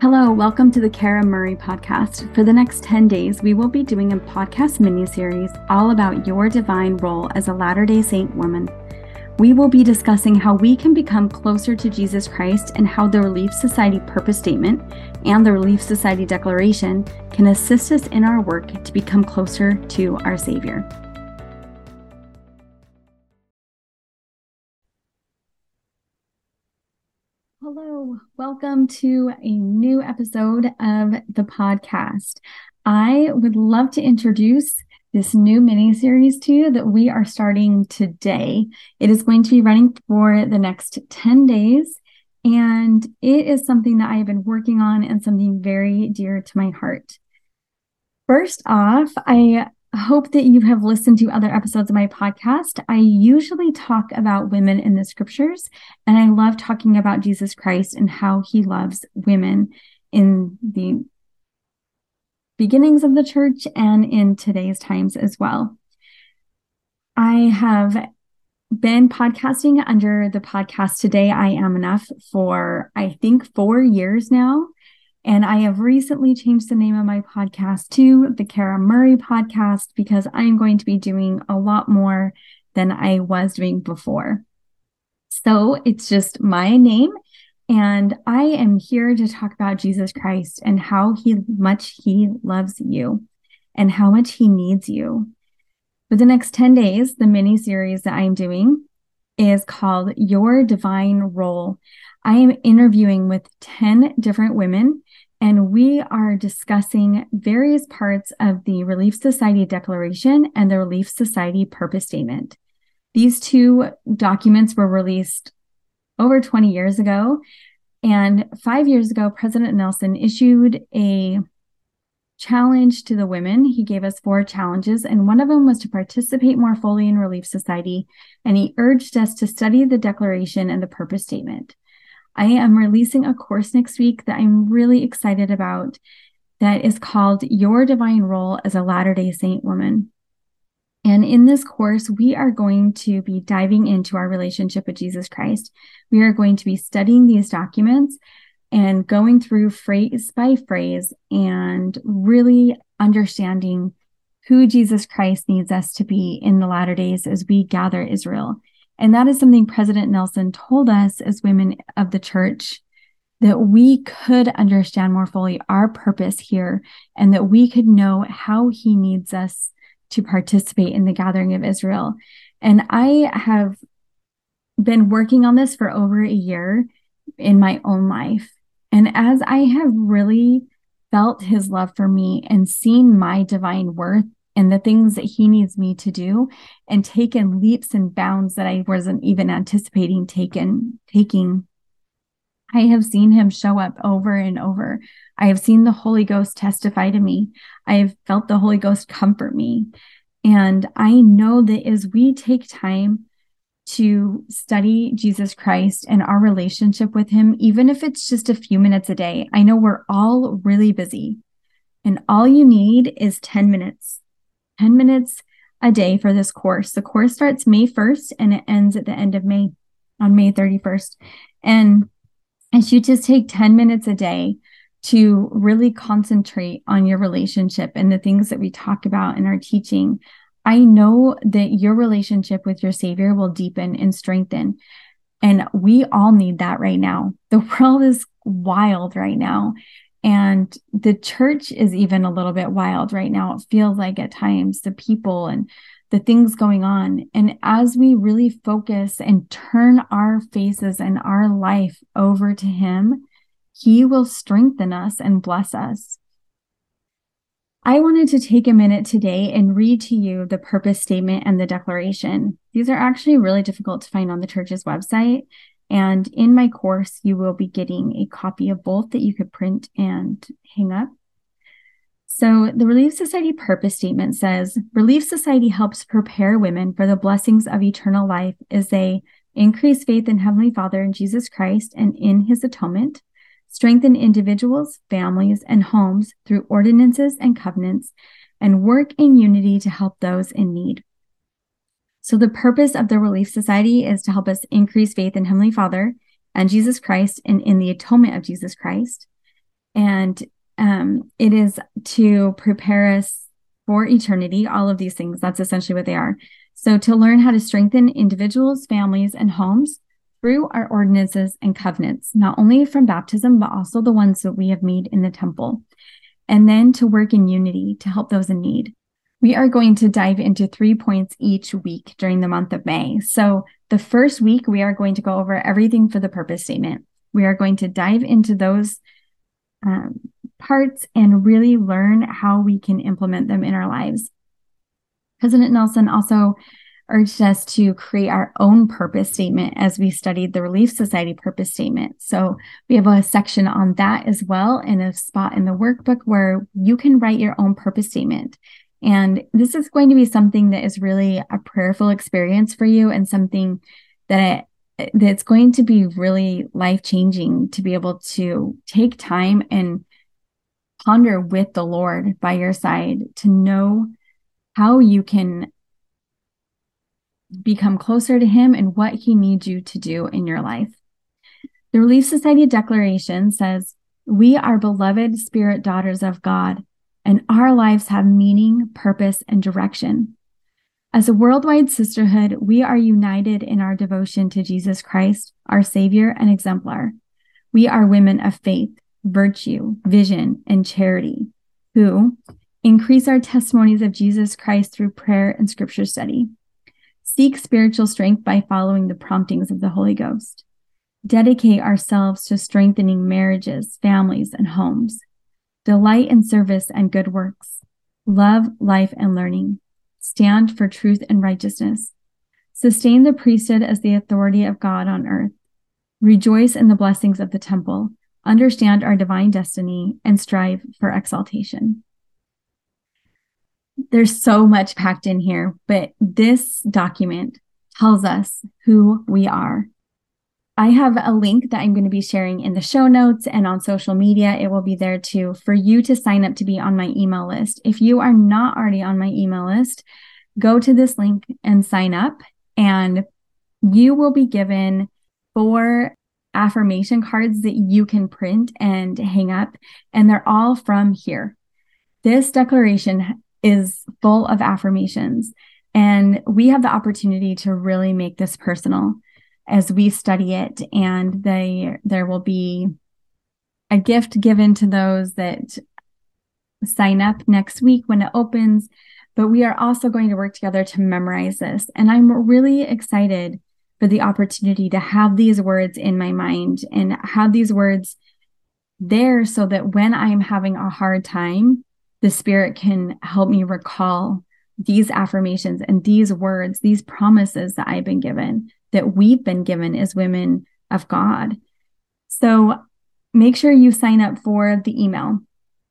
Hello, welcome to the Kara Murri podcast. For the next 10 days, we will be doing a podcast mini series all about your divine role as a Latter day Saint woman. We will be discussing how we can become closer to Jesus Christ and how the Relief Society purpose statement and the Relief Society declaration can assist us in our work to become closer to our Savior. Hello, welcome to a new episode of the podcast. I would love to introduce this new mini series to you that we are starting today. It is going to be running for the next 10 days, and it is something that I have been working on and something very dear to my heart. First off, I hope that you have listened to other episodes of my podcast. I usually talk about women in the scriptures, and I love talking about Jesus Christ and how he loves women in the beginnings of the church and in today's times as well. I have been podcasting under the podcast Today I Am Enough for, I think, four years now. And I have recently changed the name of my podcast to the Kara Murri podcast because I'm going to be doing a lot more than I was doing before. So it's just my name. And I am here to talk about Jesus Christ and how he much he loves you and how much he needs you. For the next 10 days, the mini series that I'm doing is called Your Divine Role. I am interviewing with 10 different women and we are discussing various parts of the Relief Society Declaration and the Relief Society Purpose Statement. These two documents were released over 20 years ago. And five years ago, President Nelson issued a challenge to the women. He gave us four challenges, and one of them was to participate more fully in Relief Society. And he urged us to study the Declaration and the Purpose Statement. I am releasing a course next week that I'm really excited about that is called Your Divine Role as a Latter day Saint Woman. And in this course, we are going to be diving into our relationship with Jesus Christ. We are going to be studying these documents and going through phrase by phrase and really understanding who Jesus Christ needs us to be in the latter days as we gather Israel. And that is something President Nelson told us as women of the church that we could understand more fully our purpose here and that we could know how he needs us to participate in the gathering of Israel. And I have been working on this for over a year in my own life. And as I have really felt his love for me and seen my divine worth and the things that he needs me to do and taken leaps and bounds that I wasn't even anticipating taken taking I have seen him show up over and over. I have seen the Holy Ghost testify to me. I have felt the Holy Ghost comfort me. And I know that as we take time to study Jesus Christ and our relationship with him, even if it's just a few minutes a day, I know we're all really busy. And all you need is 10 minutes 10 minutes a day for this course. The course starts May 1st and it ends at the end of May on May 31st. And as you just take 10 minutes a day to really concentrate on your relationship and the things that we talk about in our teaching, I know that your relationship with your Savior will deepen and strengthen. And we all need that right now. The world is wild right now. And the church is even a little bit wild right now. It feels like at times the people and the things going on. And as we really focus and turn our faces and our life over to Him, He will strengthen us and bless us. I wanted to take a minute today and read to you the purpose statement and the declaration. These are actually really difficult to find on the church's website. And in my course, you will be getting a copy of both that you could print and hang up. So, the Relief Society purpose statement says Relief Society helps prepare women for the blessings of eternal life as they increase faith in Heavenly Father and Jesus Christ and in His atonement, strengthen individuals, families, and homes through ordinances and covenants, and work in unity to help those in need. So, the purpose of the Relief Society is to help us increase faith in Heavenly Father and Jesus Christ and in the atonement of Jesus Christ, And um, it is to prepare us for eternity, all of these things. That's essentially what they are. So, to learn how to strengthen individuals, families, and homes through our ordinances and covenants, not only from baptism, but also the ones that we have made in the temple. And then to work in unity to help those in need. We are going to dive into three points each week during the month of May. So, the first week, we are going to go over everything for the purpose statement. We are going to dive into those um, parts and really learn how we can implement them in our lives. President Nelson also urged us to create our own purpose statement as we studied the Relief Society purpose statement. So we have a section on that as well and a spot in the workbook where you can write your own purpose statement. And this is going to be something that is really a prayerful experience for you and something that it, that's going to be really life changing to be able to take time and ponder with the Lord by your side to know how you can become closer to Him and what He needs you to do in your life. The Relief Society Declaration says, We are beloved spirit daughters of God, and our lives have meaning, purpose, and direction. As a worldwide sisterhood, we are united in our devotion to Jesus Christ, our Savior and exemplar. We are women of faith, virtue, vision, and charity who increase our testimonies of Jesus Christ through prayer and scripture study. Seek spiritual strength by following the promptings of the Holy Ghost. Dedicate ourselves to strengthening marriages, families, and homes. Delight in service and good works. Love, life, and learning stand for truth and righteousness, sustain the priesthood as the authority of God on earth, rejoice in the blessings of the temple, understand our divine destiny, and strive for exaltation. There's so much packed in here, but this document tells us who we are. I have a link that I'm going to be sharing in the show notes and on social media. It will be there too for you to sign up to be on my email list. If you are not already on my email list, go to this link and sign up, and you will be given four affirmation cards that you can print and hang up, and they're all from here. This declaration is full of affirmations, and we have the opportunity to really make this personal as we study it and they there will be a gift given to those that sign up next week when it opens. But we are also going to work together to memorize this. And i'm really excited for the opportunity to have these words in my mind and have these words there so that when i'm having a hard time the spirit can help me recall these affirmations and these words these promises that i've been given that we've been given as women of God. So make sure you sign up for the email.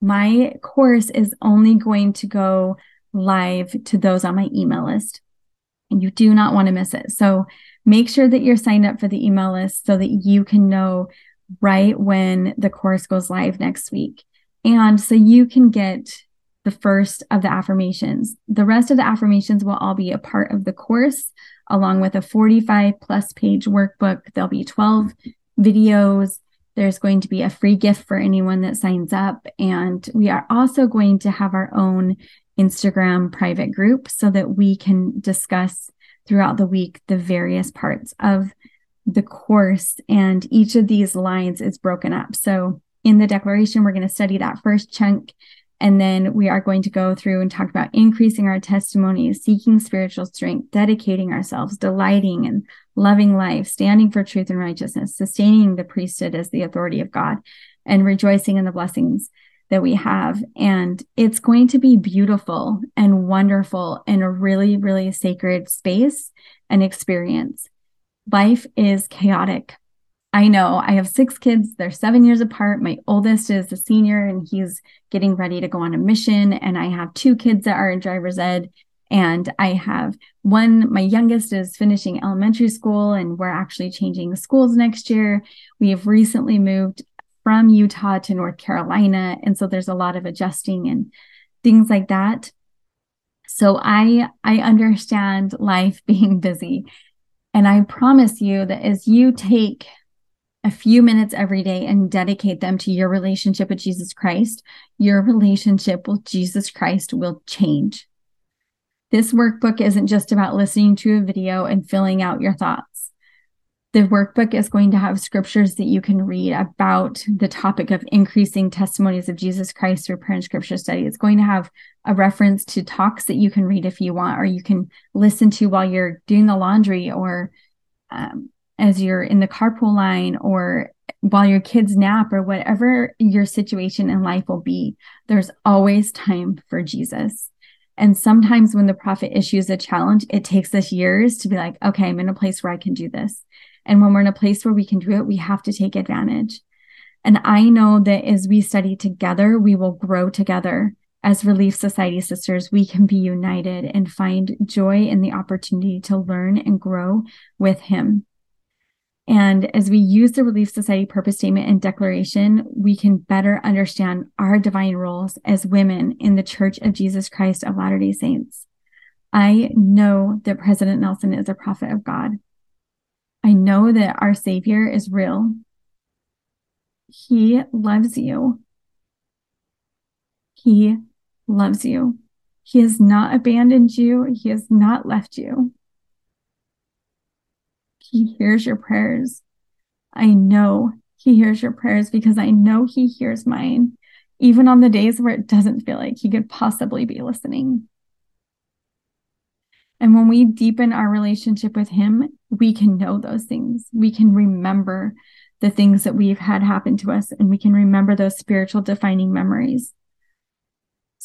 My course is only going to go live to those on my email list, and you do not want to miss it. So make sure that you're signed up for the email list so that you can know right when the course goes live next week. And so you can get the first of the affirmations. The rest of the affirmations will all be a part of the course along with a 45 plus page workbook. There'll be 12 videos. There's going to be a free gift for anyone that signs up. And we are also going to have our own Instagram private group so that we can discuss throughout the week the various parts of the course. And each of these lines is broken up. So in the declaration, we're going to study that first chunk and then we are going to go through and talk about increasing our testimonies, seeking spiritual strength, dedicating ourselves, delighting and loving life, standing for truth and righteousness, sustaining the priesthood as the authority of God, and rejoicing in the blessings that we have. And it's going to be beautiful and wonderful and a really, really sacred space and experience. Life is chaotic I know I have six kids. They're seven years apart. My oldest is a senior and he's getting ready to go on a mission. And I have two kids that are in driver's ed. And I have one, my youngest is finishing elementary school, and we're actually changing schools next year. We have recently moved from Utah to North Carolina. And so there's a lot of adjusting and things like that. So I I understand life being busy. And I promise you that as you take a few minutes every day and dedicate them to your relationship with Jesus Christ, your relationship with Jesus Christ will change. This workbook isn't just about listening to a video and filling out your thoughts. The workbook is going to have scriptures that you can read about the topic of increasing testimonies of Jesus Christ through prayer and scripture study. It's going to have a reference to talks that you can read if you want, or you can listen to while you're doing the laundry or um, as you're in the carpool line or while your kids nap or whatever your situation in life will be, there's always time for Jesus. And sometimes when the prophet issues a challenge, it takes us years to be like, okay, I'm in a place where I can do this. And when we're in a place where we can do it, we have to take advantage. And I know that as we study together, we will grow together. As Relief Society sisters, we can be united and find joy in the opportunity to learn and grow with Him. And as we use the Relief Society purpose statement and declaration, we can better understand our divine roles as women in the Church of Jesus Christ of Latter day Saints. I know that President Nelson is a prophet of God. I know that our Savior is real. He loves you. He loves you. He has not abandoned you. He has not left you. He hears your prayers. I know He hears your prayers because I know He hears mine, even on the days where it doesn't feel like He could possibly be listening. And when we deepen our relationship with Him, we can know those things. We can remember the things that we've had happen to us, and we can remember those spiritual defining memories.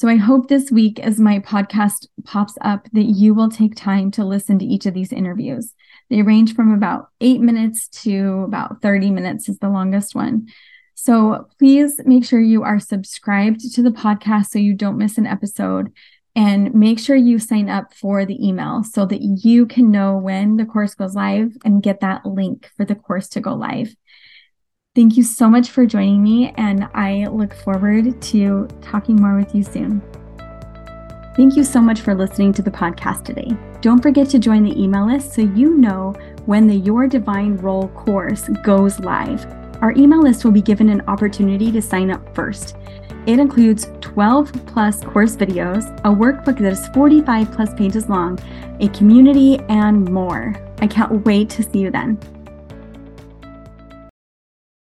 So I hope this week, as my podcast pops up, that you will take time to listen to each of these interviews. They range from about eight minutes to about 30 minutes, is the longest one. So please make sure you are subscribed to the podcast so you don't miss an episode. And make sure you sign up for the email so that you can know when the course goes live and get that link for the course to go live. Thank you so much for joining me, and I look forward to talking more with you soon. Thank you so much for listening to the podcast today. Don't forget to join the email list so you know when the Your Divine Role course goes live. Our email list will be given an opportunity to sign up first. It includes 12 plus course videos, a workbook that is 45 plus pages long, a community, and more. I can't wait to see you then.